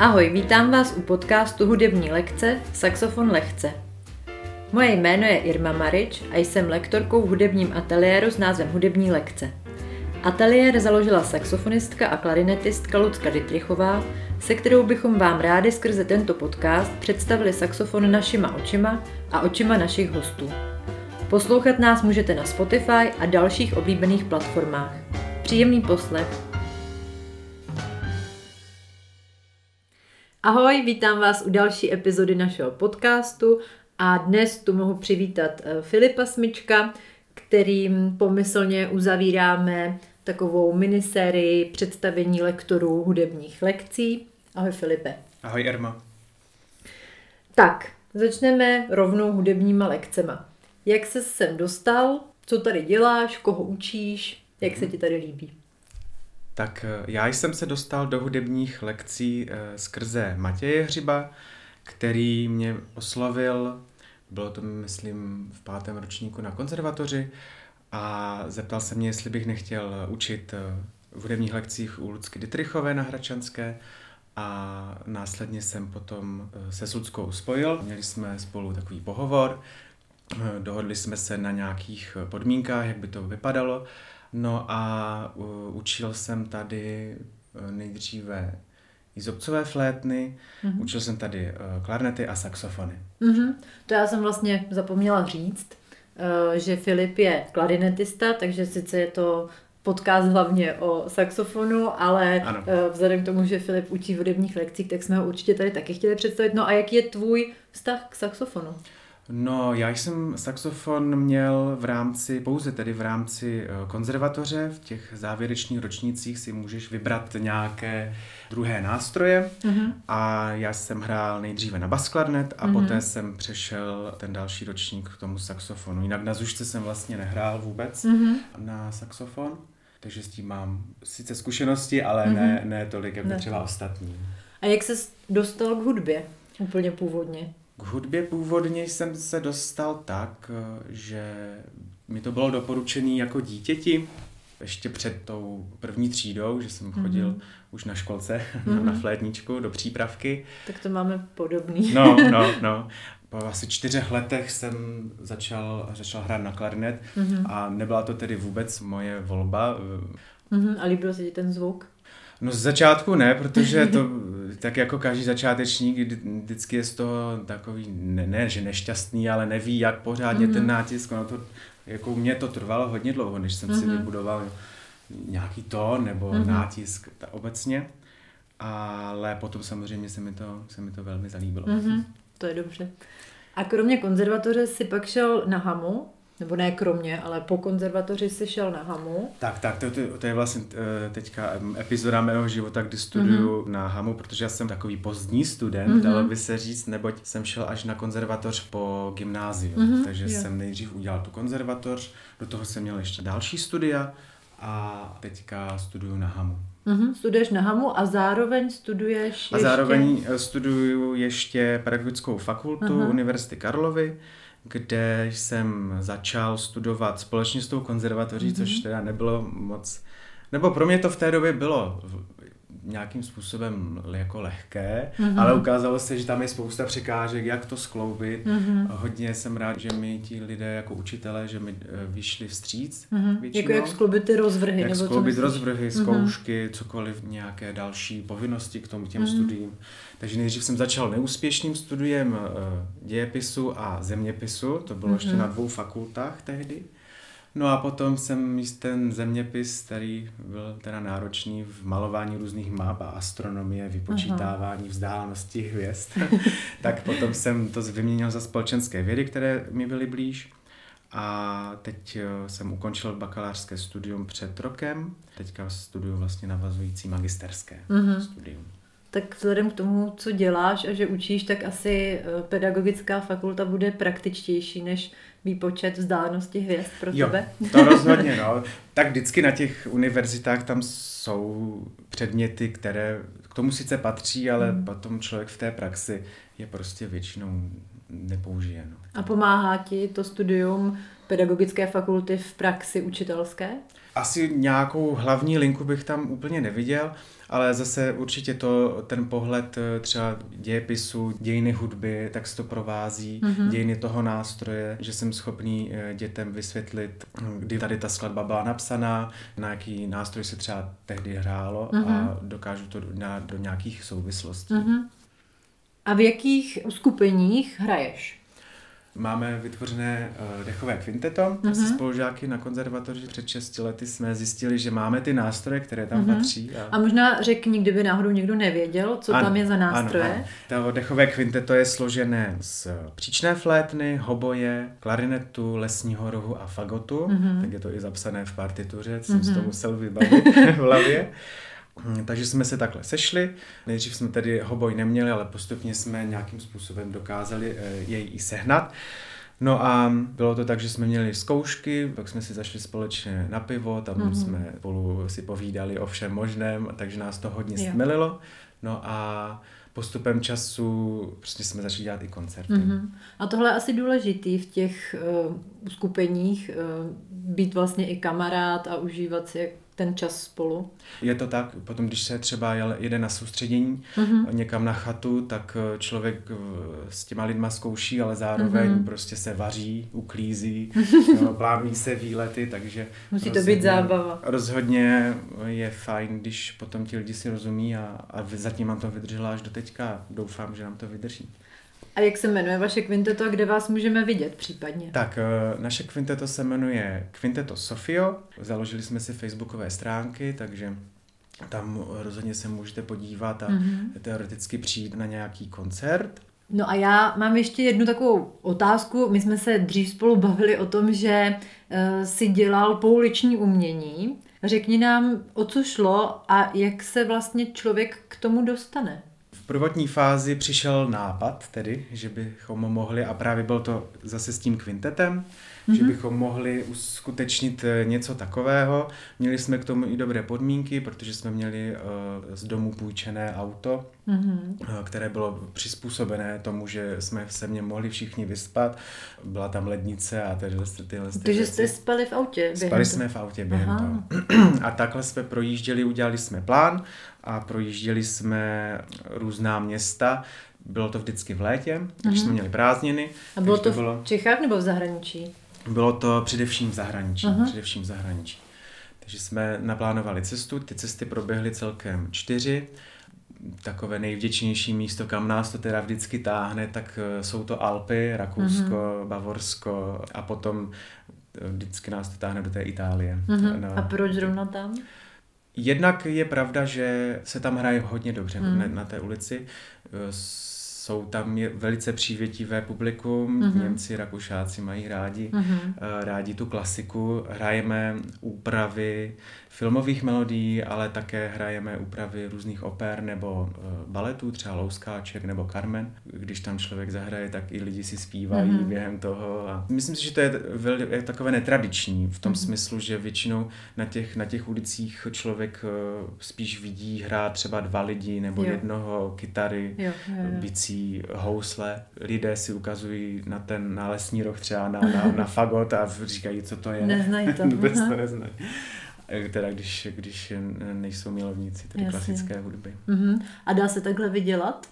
Ahoj, vítám vás u podcastu Hudební lekce Saxofon lehce. Moje jméno je Irma Marič a jsem lektorkou v hudebním ateliéru s názvem Hudební lekce. Ateliér založila saxofonistka a klarinetistka Lucka Dytrichová, se kterou bychom vám rádi skrze tento podcast představili saxofon našima očima a očima našich hostů. Poslouchat nás můžete na Spotify a dalších oblíbených platformách. Příjemný poslech. Ahoj, vítám vás u další epizody našeho podcastu a dnes tu mohu přivítat eh, Filipa Smička, kterým pomyslně uzavíráme takovou minisérii představení lektorů hudebních lekcí. Ahoj Filipe. Ahoj Erma. Tak, začneme rovnou hudebníma lekcema. Jak se sem dostal, co tady děláš, koho učíš, jak se ti tady líbí? Tak eh, já jsem se dostal do hudebních lekcí eh, skrze Matěje Hřiba, který mě oslovil, bylo to myslím v pátém ročníku na konzervatoři a zeptal se mě, jestli bych nechtěl učit eh, v hudebních lekcích u Lucky Dytrichové na Hračanské a následně jsem potom se Sudskou spojil. Měli jsme spolu takový pohovor, dohodli jsme se na nějakých podmínkách, jak by to vypadalo No a uh, učil jsem tady uh, nejdříve izobcové flétny, mm-hmm. učil jsem tady uh, klarnety a saxofony. Mm-hmm. To já jsem vlastně zapomněla říct, uh, že Filip je klarinetista, takže sice je to podcast hlavně o saxofonu, ale ano. Uh, vzhledem k tomu, že Filip učí v hudebních lekcích, tak jsme ho určitě tady taky chtěli představit. No a jaký je tvůj vztah k saxofonu? No, já jsem saxofon měl v rámci, pouze tedy v rámci eh, konzervatoře, v těch závěrečných ročnících si můžeš vybrat nějaké druhé nástroje uh-huh. a já jsem hrál nejdříve na basklarnet a uh-huh. poté jsem přešel ten další ročník k tomu saxofonu. Jinak na zušce jsem vlastně nehrál vůbec uh-huh. na saxofon, takže s tím mám sice zkušenosti, ale uh-huh. ne, ne tolik jako ne. třeba ostatní. A jak se dostal k hudbě úplně původně? K hudbě původně jsem se dostal tak, že mi to bylo doporučené jako dítěti, ještě před tou první třídou, že jsem chodil mm-hmm. už na školce mm-hmm. na flétničku do přípravky. Tak to máme podobný. No, no, no. Po asi čtyřech letech jsem začal, začal hrát na klarinet mm-hmm. a nebyla to tedy vůbec moje volba. Mm-hmm. A líbil se ti ten zvuk? No z začátku ne, protože to tak jako každý začátečník vždycky je z toho takový, ne, ne že nešťastný, ale neví, jak pořádně mm-hmm. ten nátisk, ono to, jako mě to trvalo hodně dlouho, než jsem mm-hmm. si vybudoval nějaký tón nebo mm-hmm. nátisk ta, obecně, ale potom samozřejmě se mi to, se mi to velmi zalíbilo. Mm-hmm. To je dobře. A kromě konzervatoře si pak šel na Hamu, nebo ne kromě, ale po konzervatoři si šel na Hamu. Tak, tak, to, to, to je vlastně eh, teďka epizoda mého života, kdy studuju mm-hmm. na Hamu, protože já jsem takový pozdní student, mm-hmm. dalo by se říct, neboť jsem šel až na konzervatoř po gymnáziu. Mm-hmm, takže jo. jsem nejdřív udělal tu konzervatoř, do toho jsem měl ještě další studia a teďka studuju na Hamu. Mm-hmm. Studuješ na Hamu a zároveň studuješ ještě... A zároveň eh, studuju ještě pedagogickou fakultu uh-huh. Univerzity Karlovy kde jsem začal studovat společně s tou konzervatoří, mm-hmm. což teda nebylo moc, nebo pro mě to v té době bylo nějakým způsobem jako lehké, mm-hmm. ale ukázalo se, že tam je spousta překážek, jak to skloubit. Mm-hmm. Hodně jsem rád, že mi ti lidé jako učitelé, že mi eh, vyšli vstříc. Mm-hmm. Většinou. Jako jak skloubit ty rozvrhy. Jak nebo skloubit rozvrhy, mm-hmm. zkoušky, cokoliv, nějaké další povinnosti k tomu těm mm-hmm. studiím. Takže nejdřív jsem začal neúspěšným studiem uh, dějepisu a zeměpisu, to bylo mm-hmm. ještě na dvou fakultách tehdy. No a potom jsem ten zeměpis, který byl teda náročný v malování různých map a astronomie, vypočítávání Aha. vzdálenosti hvězd, tak potom jsem to vyměnil za společenské vědy, které mi byly blíž. A teď eh, jsem ukončil bakalářské studium před rokem, teďka studuju vlastně navazující magisterské uh-huh. studium tak vzhledem k tomu, co děláš a že učíš, tak asi eh, pedagogická fakulta bude praktičtější než výpočet vzdálenosti hvězd pro jo, tebe. to rozhodně, no. Tak vždycky na těch univerzitách tam jsou předměty, které k tomu sice patří, ale hmm. potom člověk v té praxi je prostě většinou nepoužije. No. A pomáhá ti to studium pedagogické fakulty v praxi učitelské? Asi nějakou hlavní linku bych tam úplně neviděl, ale zase určitě to, ten pohled eh, třeba dějepisu, dějiny hudby, tak se to provází, mm-hmm. dějiny toho nástroje, že jsem schopný eh, dětem vysvětlit, kdy tady ta skladba byla napsaná, na jaký nástroj se třeba tehdy hrálo mm-hmm. a dokážu to dát do nějakých souvislostí. Mm-hmm. A v jakých skupeních hraješ? Máme vytvořené uh, dechové kvinteto. Uh-huh. Se spolužáky na konzervatoři před 6 lety jsme zjistili, že máme ty nástroje, které tam uh-huh. patří. A... a možná řekni, kdyby náhodou někdo nevěděl, co ano, tam je za nástroje. Ano, ano. To dechové kvinteto je složené z příčné flétny, hoboje, klarinetu, lesního rohu a fagotu. Uh-huh. Tak je to i zapsané v partituře, uh-huh. jsem si to musel vybavit v hlavě. Hm, takže jsme se takhle sešli. Nejdřív jsme tedy hoboj neměli, ale postupně jsme nějakým způsobem dokázali eh, jej i sehnat. No a bylo to tak, že jsme měli zkoušky, pak jsme si zašli společně na pivo, tam mm-hmm. jsme spolu si povídali o všem možném, takže nás to hodně jo. stmelilo. No a postupem času prostě jsme začali dělat i koncerty. Mm-hmm. A tohle je asi důležitý v těch uh, skupeních, uh, být vlastně i kamarád a užívat si ten čas spolu. Je to tak, potom když se třeba jede na soustředění mm-hmm. někam na chatu, tak eh, člověk eh, s těma lidma zkouší, ale zároveň mm-hmm. prostě se vaří, uklízí, no, plánují se výlety, takže... Musí rozhodně, to být zábava. Rozhodně je fajn, když potom ti lidi si rozumí a, a zatím mám to vydržela až do teďka. Doufám, že nám to vydrží. A jak se jmenuje vaše kvinteto a kde vás můžeme vidět případně? Tak, eh, naše kvinteto se jmenuje Kvinteto Sofio. Založili jsme si facebookové stránky, takže tam rozhodně se můžete podívat a mm-hmm. teoreticky přijít na nějaký koncert. No a já mám ještě jednu takovou otázku. My jsme se dřív spolu bavili o tom, že uh, si dělal pouliční umění. Řekni nám, o co šlo a jak se vlastně člověk k tomu dostane prvotní fázi přišel nápad, tedy, že bychom mohli, a právě byl to zase s tím kvintetem, mm-hmm. že mhm. bychom mohli uskutečnit eh, něco takového. Měli jsme k tomu i dobré podmínky, protože jsme měli uh, z domu půjčené auto, mm-hmm. uh, které bylo přizpůsobené tomu, že jsme se mě mohli všichni vyspat. Byla tam lednice a tyhle, tyhle Takže jste spali v autě? Spali jsme v autě během Aha. toho. a takhle jsme projížděli, udělali jsme plán a projížděli jsme různá města. Bylo to vždycky v létě, mm-hmm. když jsme mhm. měli prázdniny. A bylo to, to bylo... v Čechách nebo v zahraničí? Bylo to především v zahraničí. Uh-huh. Především v zahraničí. Takže jsme naplánovali cestu, ty cesty proběhly celkem čtyři. Takové nejvděčnější místo, kam nás to teda vždycky táhne, tak eh, jsou to Alpy, Rakousko, uh-huh. Bavorsko a potom eh, vždycky nás to táhne do té Itálie. Uh-huh. No. A proč zrovna tam? Jednak je pravda, že se tam hraje hodně dobře mm. na, na té ulici. Jsou tam velice přívětivé publikum, mm-hmm. Němci, Rakušáci mají rádi, mm-hmm. rádi tu klasiku. Hrajeme úpravy filmových melodií, ale také hrajeme úpravy různých oper nebo uh, baletů, třeba Louskáček nebo Carmen. Když tam člověk zahraje, tak i lidi si zpívají mm-hmm. během toho. A myslím si, že to je, vel, je takové netradiční v tom mm-hmm. smyslu, že většinou na těch, na těch ulicích člověk uh, spíš vidí hrát třeba dva lidi nebo jo. jednoho, kytary, jo, jo, jo. bicí, housle. Lidé si ukazují na ten nálesní roh třeba na, na, na fagot a říkají, co to je. Neznají to. Vůbec to neznají. Eh, teda když, když nejsou milovníci tedy Jasně. klasické hudby. Uh-huh. A dá se takhle vydělat?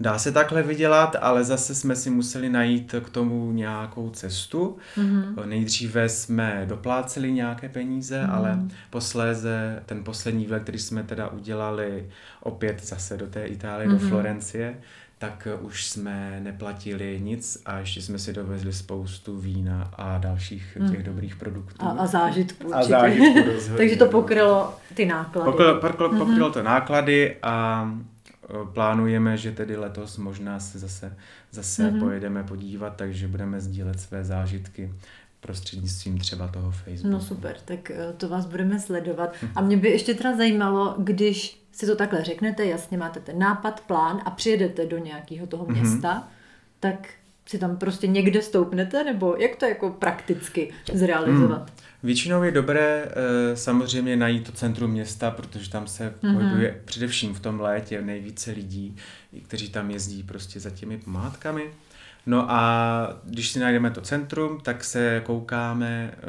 Dá se takhle vydělat, ale zase jsme si museli najít k tomu nějakou cestu. Mm-hmm. Nejdříve jsme dopláceli nějaké peníze, mm-hmm. ale posléze ten poslední vlet, který jsme teda udělali opět zase do té Itálie, mm-hmm. do mhm. Florencie, tak už jsme neplatili nic a ještě jsme si dovezli spoustu vína a dalších hmm. těch dobrých produktů. A, a zážitků. A zážitků Takže to pokrylo ty náklady. Pokrylo, pokrylo, mm-hmm. pokrylo to náklady a plánujeme, že tedy letos možná se zase, zase mm-hmm. pojedeme podívat, takže budeme sdílet své zážitky prostřednictvím třeba toho Facebooku. No super, tak e, to vás budeme sledovat. A mě by ještě teda zajímalo, když si to takhle řeknete, jasně máte ten nápad, plán a přijedete do nějakého toho mhm. města, mm-hmm. tak si tam prostě někde stoupnete, nebo jak to jako prakticky zrealizovat? Hmm. Většinou je dobré e, samozřejmě najít to centrum města, protože tam se mm-hmm. pohybuje především v tom létě nejvíce lidí, kteří tam jezdí prostě za těmi pomátkami. No a když si najdeme to centrum, tak se koukáme, e,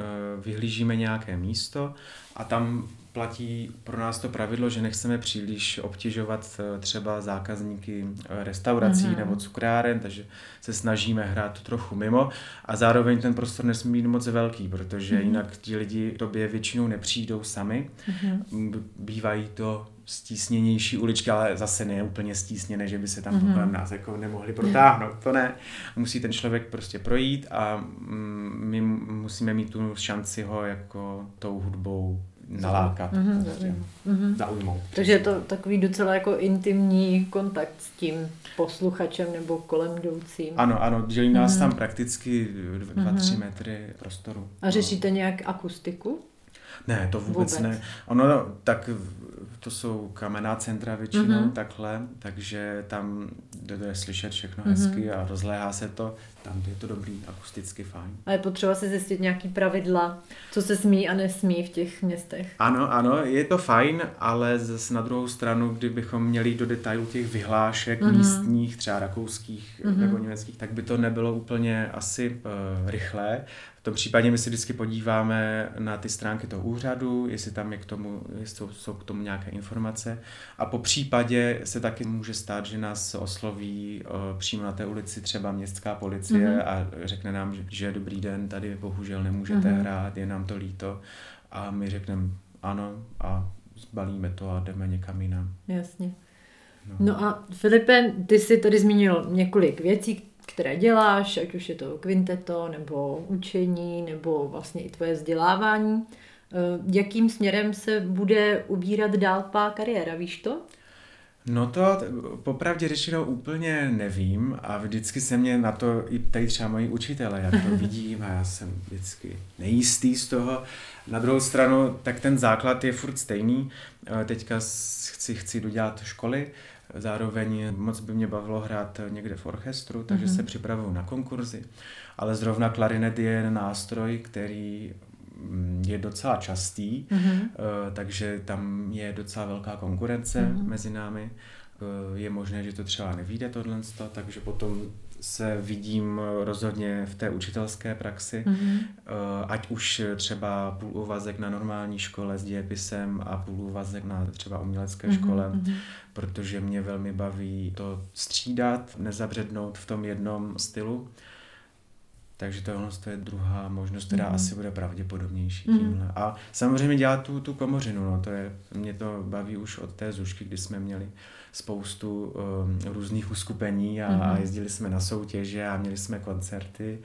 vyhlížíme nějaké místo a tam platí pro nás to pravidlo, že nechceme příliš obtěžovat eh, třeba zákazníky eh, restaurací mm-hmm. nebo cukráren, takže se snažíme hrát to trochu mimo a zároveň ten prostor nesmí být moc velký, protože mm-hmm. jinak ti lidi tobě většinou nepřijdou sami. Mm-hmm. Bývají to stísněnější uličky, ale zase ne úplně stísněné, že by se tam mm-hmm. kolem nás jako nemohli protáhnout. To ne. Musí ten člověk prostě projít a mm, my musíme mít tu šanci ho jako tou hudbou nalákat, mm-hmm. prostě, mm-hmm. zaujmout. Takže je to takový docela jako intimní kontakt s tím posluchačem nebo kolem jdoucím. Ano, ano, dělí nás mm-hmm. tam prakticky 2-3 mm-hmm. metry prostoru. A řešíte nějak akustiku? Ne, to vůbec, vůbec. ne. Ono tak to jsou kamenná centra většinou mm-hmm. takhle, takže tam jde slyšet všechno mm-hmm. hezky a rozléhá se to. Tam je to dobrý, akusticky fajn. A je potřeba si zjistit nějaký pravidla, co se smí a nesmí v těch městech. Ano, ano, je to fajn, ale zase na druhou stranu, kdybychom měli do detailu těch vyhlášek mm-hmm. místních, třeba rakouských mm-hmm. nebo německých, tak by to nebylo úplně asi uh, rychlé tom případě my si vždycky podíváme na ty stránky toho úřadu, jestli tam je k tomu, jestli jsou, jsou k tomu nějaké informace. A po případě se taky může stát, že nás osloví uh, přímo na té ulici třeba městská policie mm-hmm. a řekne nám, že, že dobrý den, tady bohužel nemůžete mm-hmm. hrát, je nám to líto. A my řekneme ano a zbalíme to a jdeme někam jinam. Jasně. No. no a Filipe, ty jsi tady zmínil několik věcí, které děláš, ať už je to kvinteto, nebo učení, nebo vlastně i tvoje vzdělávání. Eh, jakým směrem se bude ubírat dál pá kariéra, víš to? No to popravdě řečeno úplně nevím a vždycky se mě na to i tady třeba moji učitele, jak to vidím a já jsem vždycky nejistý z toho. Na druhou stranu, tak ten základ je furt stejný. Eh, teďka chci, chci dodělat školy, Zároveň moc by mě bavilo hrát někde v orchestru, takže mm-hmm. se připravuju na konkurzy. Ale zrovna klarinet je nástroj, který je docela častý, mm-hmm. takže tam je docela velká konkurence mm-hmm. mezi námi. Eh, je možné, že to třeba nevíde tohle, takže potom se vidím rozhodně v té učitelské praxi, mm-hmm. ať už třeba půl úvazek na normální škole s dějepisem a půl úvazek na třeba umělecké mm-hmm. škole, mm-hmm. protože mě velmi baví to střídat, nezabřednout v tom jednom stylu. Takže tohle to je druhá možnost, která mm-hmm. asi bude pravděpodobnější mm-hmm. tímhle. A samozřejmě dělat tu, tu komořinu, no, to je, mě to baví už od té zušky, kdy jsme měli spoustu um, různých uskupení a, mm-hmm. a jezdili jsme na soutěže a měli jsme koncerty,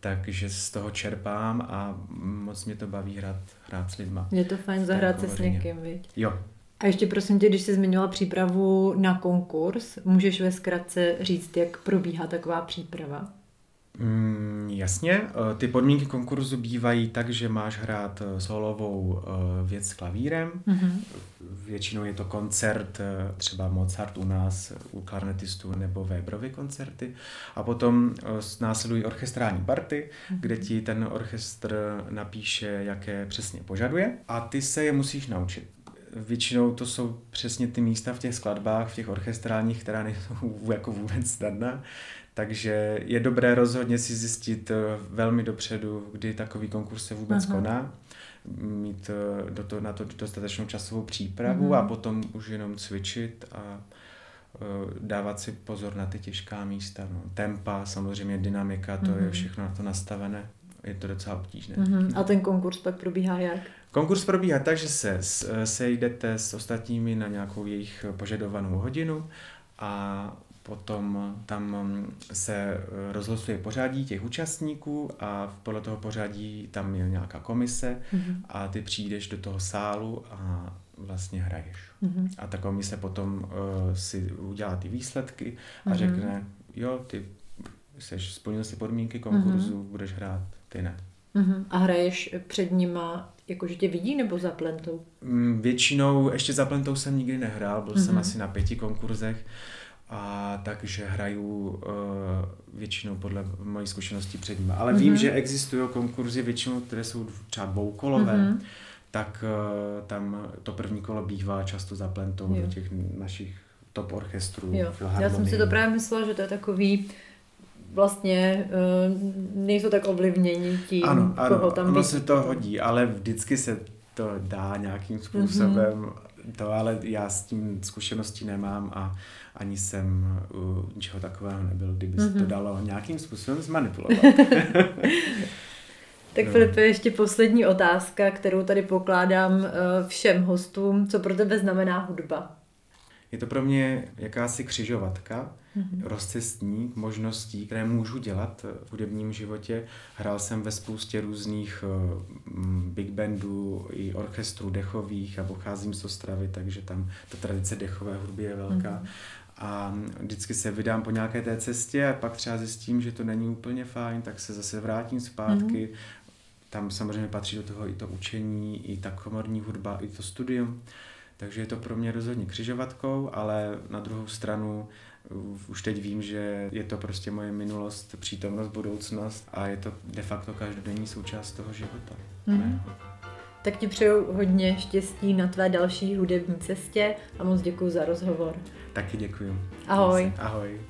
takže z toho čerpám a moc mě to baví hrát, hrát s lidma. Je to fajn zahrát se s někým, viď? Jo. A ještě prosím tě, když jsi zmiňovala přípravu na konkurs, můžeš ve zkratce říct, jak probíhá taková příprava? Mm, jasně, eh, ty podmínky konkurzu bývají tak, že máš hrát eh, solovou eh, věc s klavírem. Mm-hmm. Většinou je to koncert, třeba Mozart u nás, u klarnetistů, nebo Weberovy koncerty. A potom následují orchestrální party, mm-hmm. kde ti ten orchestr napíše, jaké přesně požaduje. A ty se je musíš naučit většinou to jsou přesně ty místa v těch skladbách, v těch orchestrálních, která nejsou jako vůbec snadná. Takže je dobré rozhodně si zjistit eh, velmi dopředu, kdy takový konkurs se vůbec Aha. koná, mít eh, do to, na to dostatečnou časovou přípravu Aha. a potom už jenom cvičit a eh, dávat si pozor na ty těžká místa. No. Tempa, samozřejmě dynamika, to Aha. je všechno na to nastavené. Je to docela obtížné. Aha. A ten konkurs pak probíhá jak? Konkurs probíhá tak, že se sejdete s ostatními na nějakou jejich požadovanou hodinu a Potom tam mm, se eh, rozlosuje pořadí těch účastníků a podle toho pořadí tam je nějaká komise mm-hmm. a ty přijdeš do toho sálu a vlastně hraješ. Mm-hmm. A ta komise potom uh, si udělá ty výsledky a mm-hmm. řekne, jo, ty seš, splnil si podmínky konkurzu, mm-hmm. budeš hrát, ty ne. Mm-hmm. A hraješ před nima, jakože tě vidí nebo za plentou? Mm, většinou, ještě za plentou jsem nikdy nehrál, byl mm-hmm. jsem asi na pěti konkurzech, a takže hraju uh, většinou podle mojí zkušenosti před nimi. Ale mm-hmm. vím, že existují konkurzy většinou, které jsou třeba dvoukolové, mm-hmm. tak uh, tam to první kolo bývá často zaplentou do těch našich top orchestrů. Jo. Já jsem si to právě myslela, že to je takový vlastně uh, nejsou tak ovlivnění tím, ano, ano, koho tam ono se to hodí, ale vždycky se to dá nějakým způsobem, mm-hmm. To ale já s tím zkušeností nemám a ani jsem u ničeho takového nebyl, kdyby mm-hmm. se to mhm. dalo nějakým způsobem zmanipulovat. tak no. Filipe, ještě poslední otázka, kterou tady pokládám eh, všem hostům. Co pro tebe znamená hudba? Je to pro mě jakási křižovatka, mm-hmm. rozcestník možností, které můžu dělat v hudebním životě. Hrál jsem ve spoustě různých uh, big bandů i orchestrů dechových a pocházím z Ostravy, takže tam ta tradice dechové hudby je velká. Mm-hmm. A vždycky se vydám po nějaké té cestě a pak třeba zjistím, že to není úplně fajn, tak se zase vrátím zpátky. Mm-hmm. Tam samozřejmě patří do toho i to učení, i ta komorní hudba, i to studium. Takže je to pro mě rozhodně křižovatkou, ale na druhou stranu už teď vím, že je to prostě moje minulost, přítomnost, budoucnost a je to de facto každodenní součást toho života. Mm. Tak ti přeju hodně štěstí na tvé další hudební cestě a moc děkuji za rozhovor. Taky děkuji. Ahoj. Ahoj.